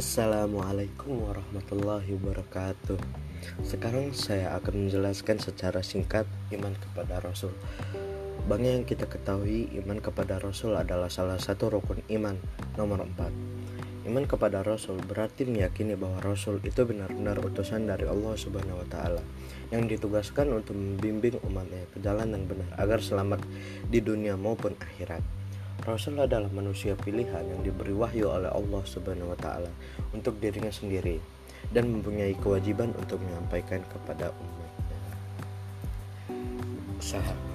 Assalamualaikum warahmatullahi wabarakatuh. Sekarang saya akan menjelaskan secara singkat iman kepada Rasul. Bang yang kita ketahui, iman kepada Rasul adalah salah satu rukun iman nomor 4. Iman kepada Rasul berarti meyakini bahwa Rasul itu benar-benar utusan dari Allah Subhanahu wa taala yang ditugaskan untuk membimbing umatnya ke jalan yang benar agar selamat di dunia maupun akhirat. Rasul adalah manusia pilihan yang diberi wahyu oleh Allah Subhanahu wa taala untuk dirinya sendiri dan mempunyai kewajiban untuk menyampaikan kepada umatnya. Usaha